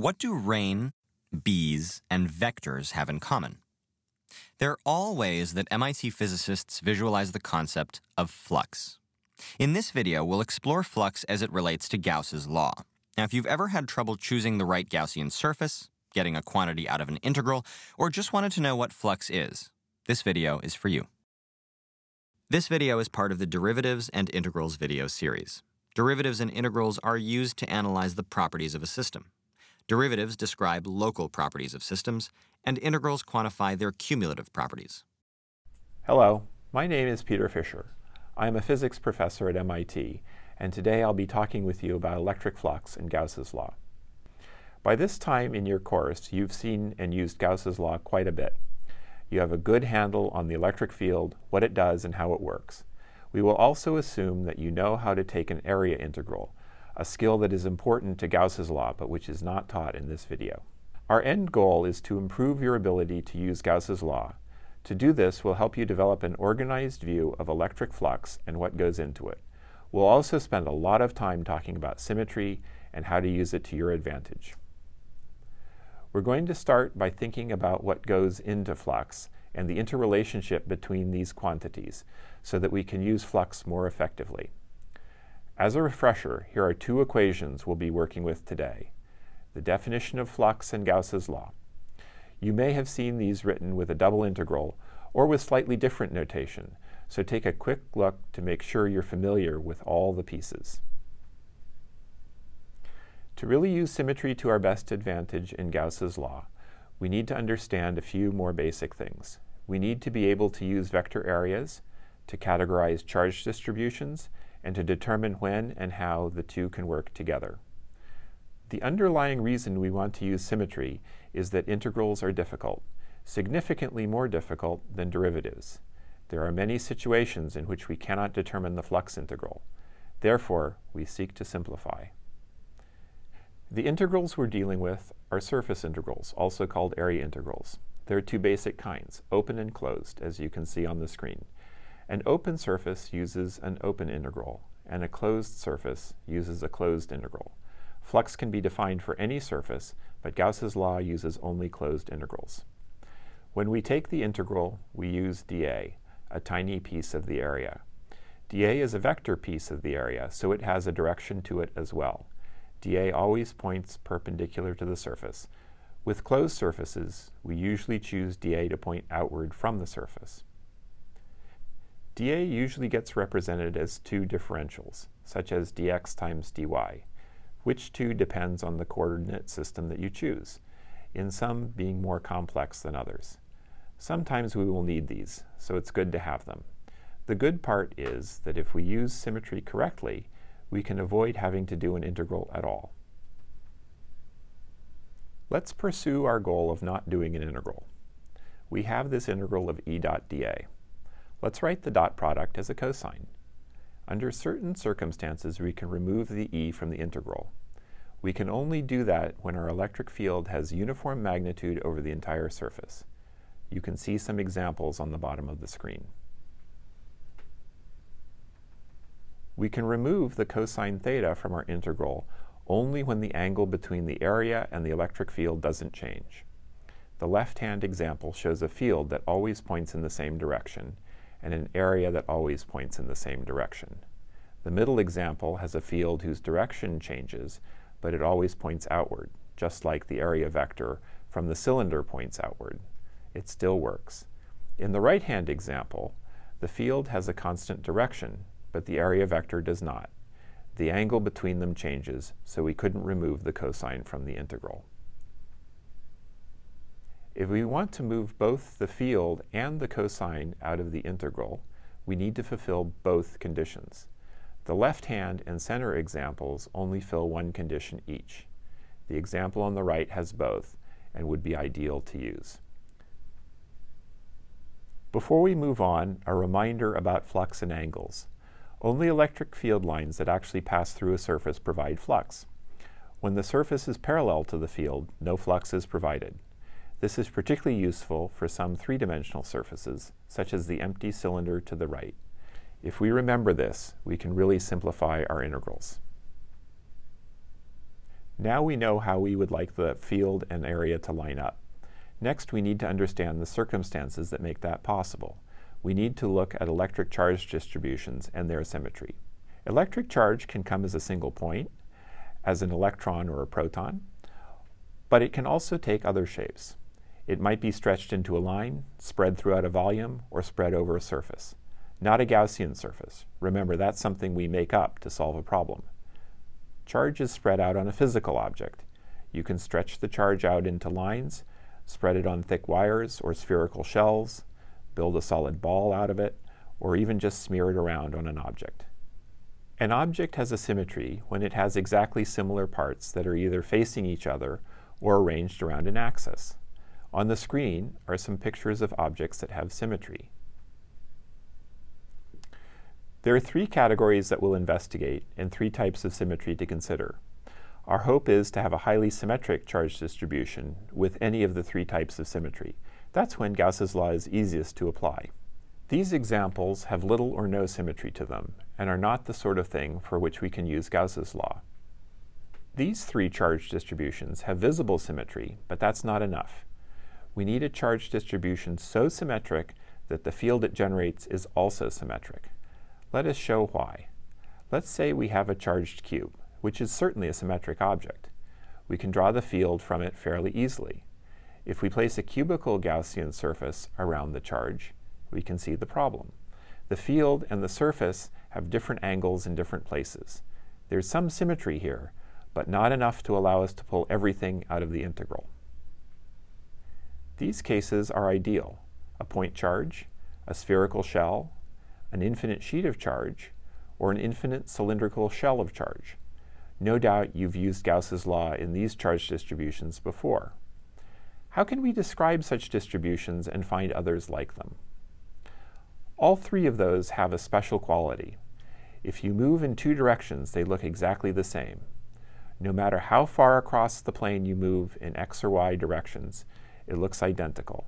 What do rain, bees, and vectors have in common? They're all ways that MIT physicists visualize the concept of flux. In this video, we'll explore flux as it relates to Gauss's law. Now, if you've ever had trouble choosing the right Gaussian surface, getting a quantity out of an integral, or just wanted to know what flux is, this video is for you. This video is part of the Derivatives and Integrals video series. Derivatives and integrals are used to analyze the properties of a system. Derivatives describe local properties of systems, and integrals quantify their cumulative properties. Hello, my name is Peter Fisher. I am a physics professor at MIT, and today I'll be talking with you about electric flux and Gauss's law. By this time in your course, you've seen and used Gauss's law quite a bit. You have a good handle on the electric field, what it does, and how it works. We will also assume that you know how to take an area integral, a skill that is important to Gauss's law but which is not taught in this video. Our end goal is to improve your ability to use Gauss's law. To do this, we'll help you develop an organized view of electric flux and what goes into it. We'll also spend a lot of time talking about symmetry and how to use it to your advantage. We're going to start by thinking about what goes into flux and the interrelationship between these quantities so that we can use flux more effectively. As a refresher, here are two equations we'll be working with today. The definition of flux and Gauss's law. You may have seen these written with a double integral or with slightly different notation, so take a quick look to make sure you're familiar with all the pieces. To really use symmetry to our best advantage in Gauss's law, we need to understand a few more basic things. We need to be able to use vector areas to categorize charge distributions and to determine when and how the two can work together. The underlying reason we want to use symmetry is that integrals are difficult, significantly more difficult than derivatives. There are many situations in which we cannot determine the flux integral. Therefore, we seek to simplify. The integrals we're dealing with are surface integrals, also called area integrals. There are two basic kinds, open and closed, as you can see on the screen. An open surface uses an open integral, and a closed surface uses a closed integral. Flux can be defined for any surface, but Gauss's law uses only closed integrals. When we take the integral, we use dA, a tiny piece of the area. dA is a vector piece of the area, so it has a direction to it as well dA always points perpendicular to the surface. With closed surfaces, we usually choose dA to point outward from the surface. dA usually gets represented as two differentials, such as dx times dy, which two depends on the coordinate system that you choose, in some being more complex than others. Sometimes we will need these, so it's good to have them. The good part is that if we use symmetry correctly, we can avoid having to do an integral at all. Let's pursue our goal of not doing an integral. We have this integral of E dot dA. Let's write the dot product as a cosine. Under certain circumstances, we can remove the E from the integral. We can only do that when our electric field has uniform magnitude over the entire surface. You can see some examples on the bottom of the screen. We can remove the cosine theta from our integral only when the angle between the area and the electric field doesn't change. The left-hand example shows a field that always points in the same direction and an area that always points in the same direction. The middle example has a field whose direction changes, but it always points outward, just like the area vector from the cylinder points outward. It still works. In the right-hand example, the field has a constant direction, but the area vector does not. The angle between them changes, so we couldn't remove the cosine from the integral. If we want to move both the field and the cosine out of the integral, we need to fulfill both conditions. The left-hand and center examples only fill one condition each. The example on the right has both and would be ideal to use. Before we move on, a reminder about flux and angles. Only electric field lines that actually pass through a surface provide flux. When the surface is parallel to the field, no flux is provided. This is particularly useful for some three-dimensional surfaces, such as the empty cylinder to the right. If we remember this, we can really simplify our integrals. Now we know how we would like the field and area to line up. Next, we need to understand the circumstances that make that possible. We need to look at electric charge distributions and their symmetry. Electric charge can come as a single point, as an electron or a proton, but it can also take other shapes. It might be stretched into a line, spread throughout a volume, or spread over a surface. Not a Gaussian surface. Remember, that's something we make up to solve a problem. Charge is spread out on a physical object. You can stretch the charge out into lines, spread it on thick wires or spherical shells, build a solid ball out of it, or even just smear it around on an object. An object has a symmetry when it has exactly similar parts that are either facing each other or arranged around an axis. On the screen are some pictures of objects that have symmetry. There are three categories that we'll investigate and three types of symmetry to consider. Our hope is to have a highly symmetric charge distribution with any of the three types of symmetry. That's when Gauss's law is easiest to apply. These examples have little or no symmetry to them and are not the sort of thing for which we can use Gauss's law. These three charge distributions have visible symmetry, but that's not enough. We need a charge distribution so symmetric that the field it generates is also symmetric. Let us show why. Let's say we have a charged cube, which is certainly a symmetric object. We can draw the field from it fairly easily. If we place a cubical Gaussian surface around the charge, we can see the problem. The field and the surface have different angles in different places. There's some symmetry here, but not enough to allow us to pull everything out of the integral. These cases are ideal. A point charge, a spherical shell, an infinite sheet of charge, or an infinite cylindrical shell of charge. No doubt you've used Gauss's law in these charge distributions before. How can we describe such distributions and find others like them? All three of those have a special quality. If you move in two directions, they look exactly the same no matter how far across the plane you move in x or y directions, it looks identical.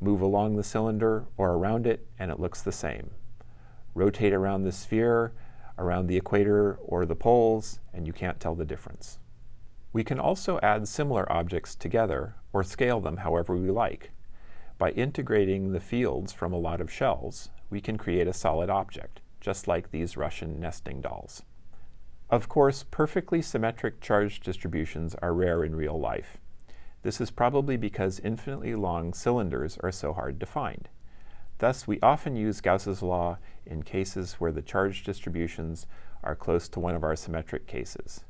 Move along the cylinder or around it, and it looks the same. Rotate around the sphere, around the equator or the poles, and you can't tell the difference. We can also add similar objects together or scale them however we like. By integrating the fields from a lot of shells, we can create a solid object, just like these Russian nesting dolls. Of course, perfectly symmetric charge distributions are rare in real life. This is probably because infinitely long cylinders are so hard to find. Thus, we often use Gauss's law in cases where the charge distributions are close to one of our symmetric cases.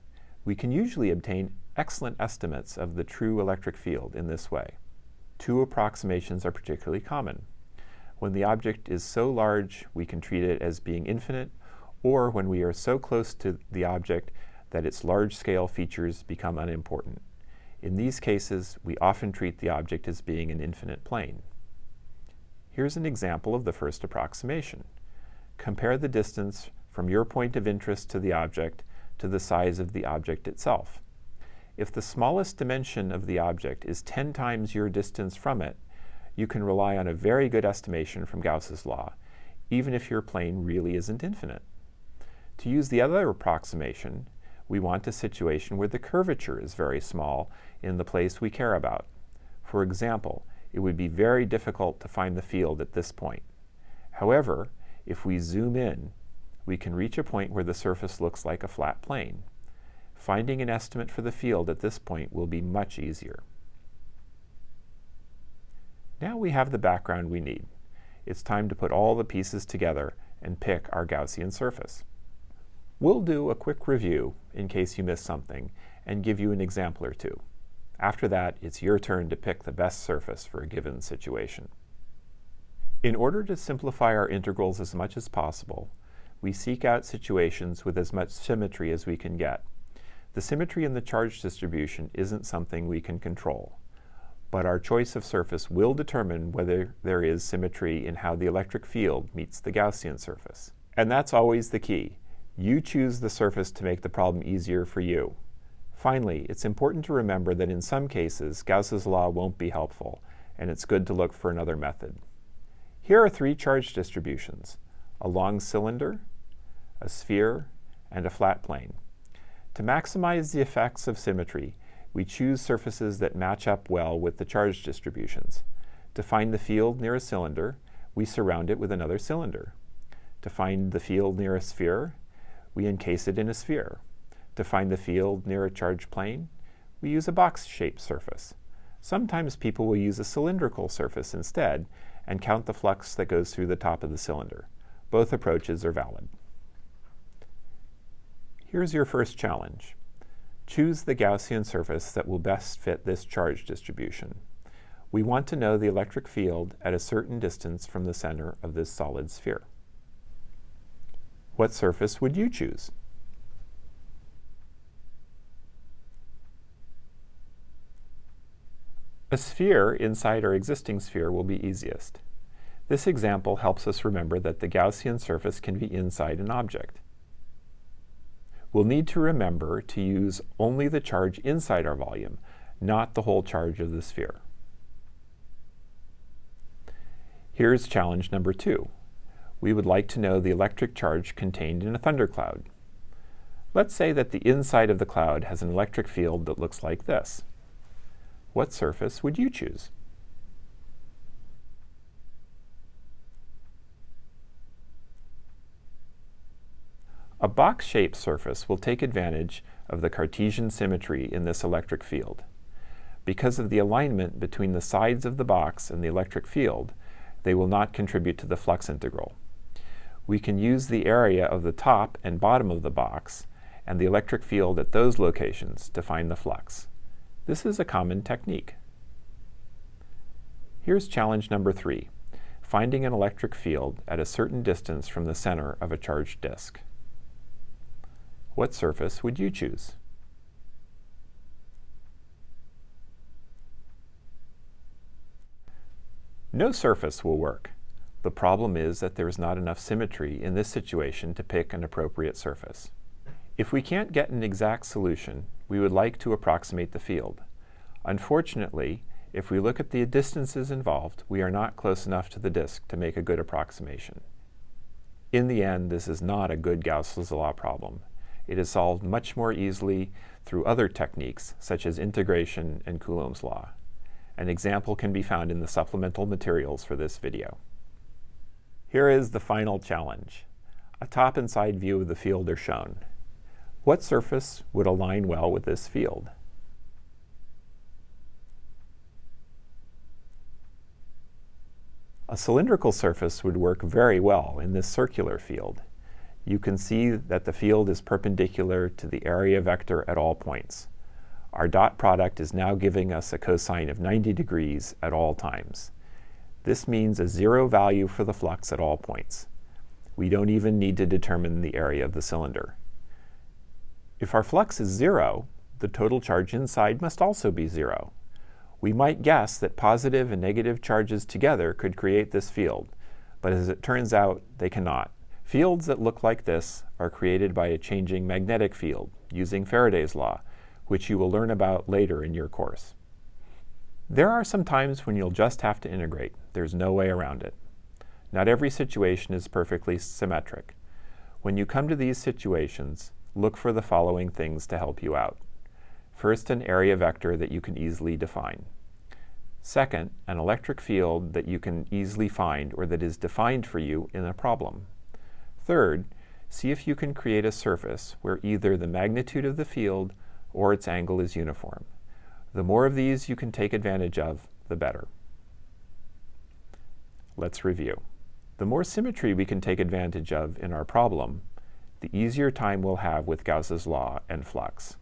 We can usually obtain excellent estimates of the true electric field in this way. Two approximations are particularly common. When the object is so large, we can treat it as being infinite or when we are so close to the object that its large-scale features become unimportant. In these cases, we often treat the object as being an infinite plane. Here's an example of the first approximation. Compare the distance from your point of interest to the object to the size of the object itself. If the smallest dimension of the object is 10 times your distance from it, you can rely on a very good estimation from Gauss's law, even if your plane really isn't infinite. To use the other approximation, we want a situation where the curvature is very small in the place we care about. For example, it would be very difficult to find the field at this point. However, if we zoom in, we can reach a point where the surface looks like a flat plane. Finding an estimate for the field at this point will be much easier. Now we have the background we need. It's time to put all the pieces together and pick our Gaussian surface. We'll do a quick review in case you missed something and give you an example or two. After that, it's your turn to pick the best surface for a given situation. In order to simplify our integrals as much as possible, we seek out situations with as much symmetry as we can get. The symmetry in the charge distribution isn't something we can control, but our choice of surface will determine whether there is symmetry in how the electric field meets the Gaussian surface. And that's always the key. You choose the surface to make the problem easier for you. Finally, it's important to remember that in some cases, Gauss's law won't be helpful, and it's good to look for another method. Here are three charge distributions, a long cylinder, a sphere, and a flat plane. To maximize the effects of symmetry, we choose surfaces that match up well with the charge distributions. To find the field near a cylinder, we surround it with another cylinder. To find the field near a sphere, we encase it in a sphere. To find the field near a charged plane, we use a box-shaped surface. Sometimes people will use a cylindrical surface instead and count the flux that goes through the top of the cylinder. Both approaches are valid. Here's your first challenge. Choose the Gaussian surface that will best fit this charge distribution. We want to know the electric field at a certain distance from the center of this solid sphere. What surface would you choose? A sphere inside our existing sphere will be easiest. This example helps us remember that the Gaussian surface can be inside an object. We'll need to remember to use only the charge inside our volume, not the whole charge of the sphere. Here's challenge number two. We would like to know the electric charge contained in a thundercloud. Let's say that the inside of the cloud has an electric field that looks like this. What surface would you choose? A box-shaped surface will take advantage of the Cartesian symmetry in this electric field. Because of the alignment between the sides of the box and the electric field, they will not contribute to the flux integral. We can use the area of the top and bottom of the box and the electric field at those locations to find the flux. This is a common technique. Here's challenge number three, finding an electric field at a certain distance from the center of a charged disk. What surface would you choose? No surface will work. The problem is that there is not enough symmetry in this situation to pick an appropriate surface. If we can't get an exact solution, we would like to approximate the field. Unfortunately, if we look at the distances involved, we are not close enough to the disk to make a good approximation. In the end, this is not a good Gauss's law problem. It is solved much more easily through other techniques, such as integration and Coulomb's law. An example can be found in the supplemental materials for this video. Here is the final challenge. A top and side view of the field are shown. What surface would align well with this field? A cylindrical surface would work very well in this circular field you can see that the field is perpendicular to the area vector at all points. Our dot product is now giving us a cosine of 90 degrees at all times. This means a zero value for the flux at all points. We don't even need to determine the area of the cylinder. If our flux is zero, the total charge inside must also be zero. We might guess that positive and negative charges together could create this field, but as it turns out, they cannot. Fields that look like this are created by a changing magnetic field using Faraday's law, which you will learn about later in your course. There are some times when you'll just have to integrate. There's no way around it. Not every situation is perfectly symmetric. When you come to these situations, look for the following things to help you out. First, an area vector that you can easily define. Second, an electric field that you can easily find or that is defined for you in a problem. Third, see if you can create a surface where either the magnitude of the field or its angle is uniform. The more of these you can take advantage of, the better. Let's review. The more symmetry we can take advantage of in our problem, the easier time we'll have with Gauss's law and flux.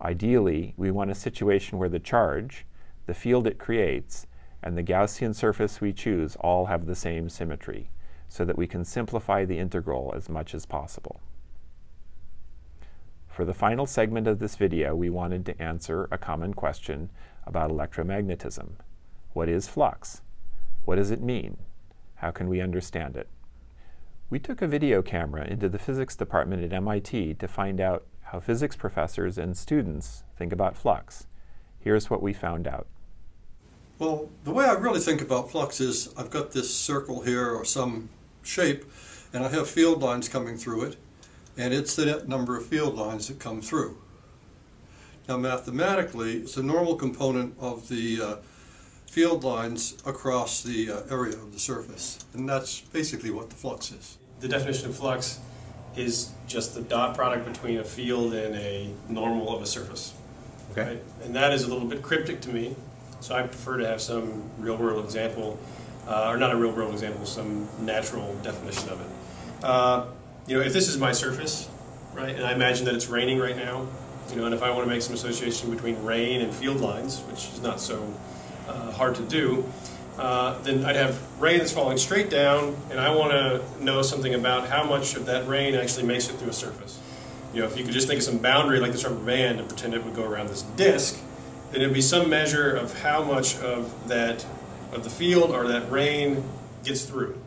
Ideally, we want a situation where the charge, the field it creates, and the Gaussian surface we choose all have the same symmetry so that we can simplify the integral as much as possible. For the final segment of this video, we wanted to answer a common question about electromagnetism. What is flux? What does it mean? How can we understand it? We took a video camera into the physics department at MIT to find out how physics professors and students think about flux. Here's what we found out. Well, the way I really think about flux is I've got this circle here or some shape, and I have field lines coming through it. And it's the net number of field lines that come through. Now mathematically, it's a normal component of the uh, field lines across the uh, area of the surface, and that's basically what the flux is. The definition of flux is just the dot product between a field and a normal of a surface. Okay. Right? And that is a little bit cryptic to me, so I prefer to have some real world example, uh, or not a real world example, some natural definition of it. Uh, you know, if this is my surface, right, and I imagine that it's raining right now, you know, and if I want to make some association between rain and field lines, which is not so uh, hard to do, uh, then I'd have rain that's falling straight down, and I want to know something about how much of that rain actually makes it through a surface. You know, if you could just think of some boundary like this rubber band and pretend it would go around this disk, then it would be some measure of how much of that of the field or that rain gets through,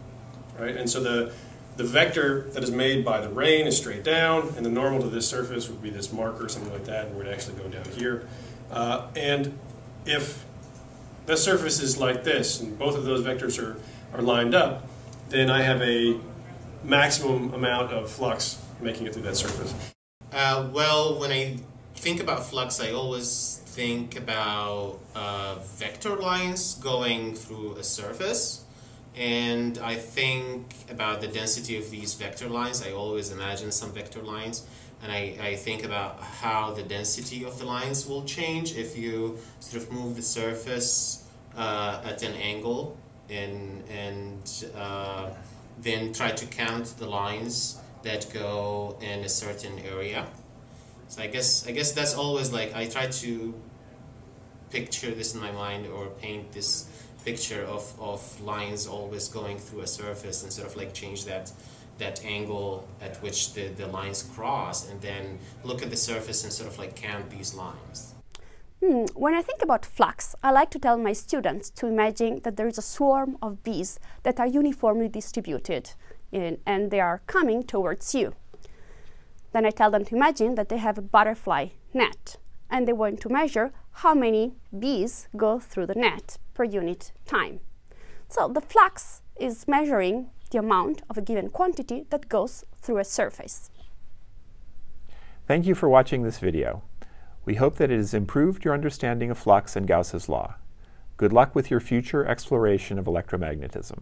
right? And so the the vector that is made by the rain is straight down, and the normal to this surface would be this marker, something like that, and would actually go down here. Uh, and if the surface is like this, and both of those vectors are, are lined up, then I have a maximum amount of flux making it through that surface. Uh, well, when I think about flux, I always think about uh, vector lines going through a surface. And I think about the density of these vector lines. I always imagine some vector lines. And I, I think about how the density of the lines will change if you sort of move the surface uh, at an angle and, and uh, then try to count the lines that go in a certain area. So I guess I guess that's always like I try to picture this in my mind or paint this picture of, of lines always going through a surface and sort of like change that that angle at which the, the lines cross and then look at the surface and sort of like count these lines. Hmm. When I think about flux, I like to tell my students to imagine that there is a swarm of bees that are uniformly distributed in, and they are coming towards you. Then I tell them to imagine that they have a butterfly net and they want to measure how many bees go through the net per unit time. So the flux is measuring the amount of a given quantity that goes through a surface. Thank you for watching this video. We hope that it has improved your understanding of flux and Gauss's law. Good luck with your future exploration of electromagnetism.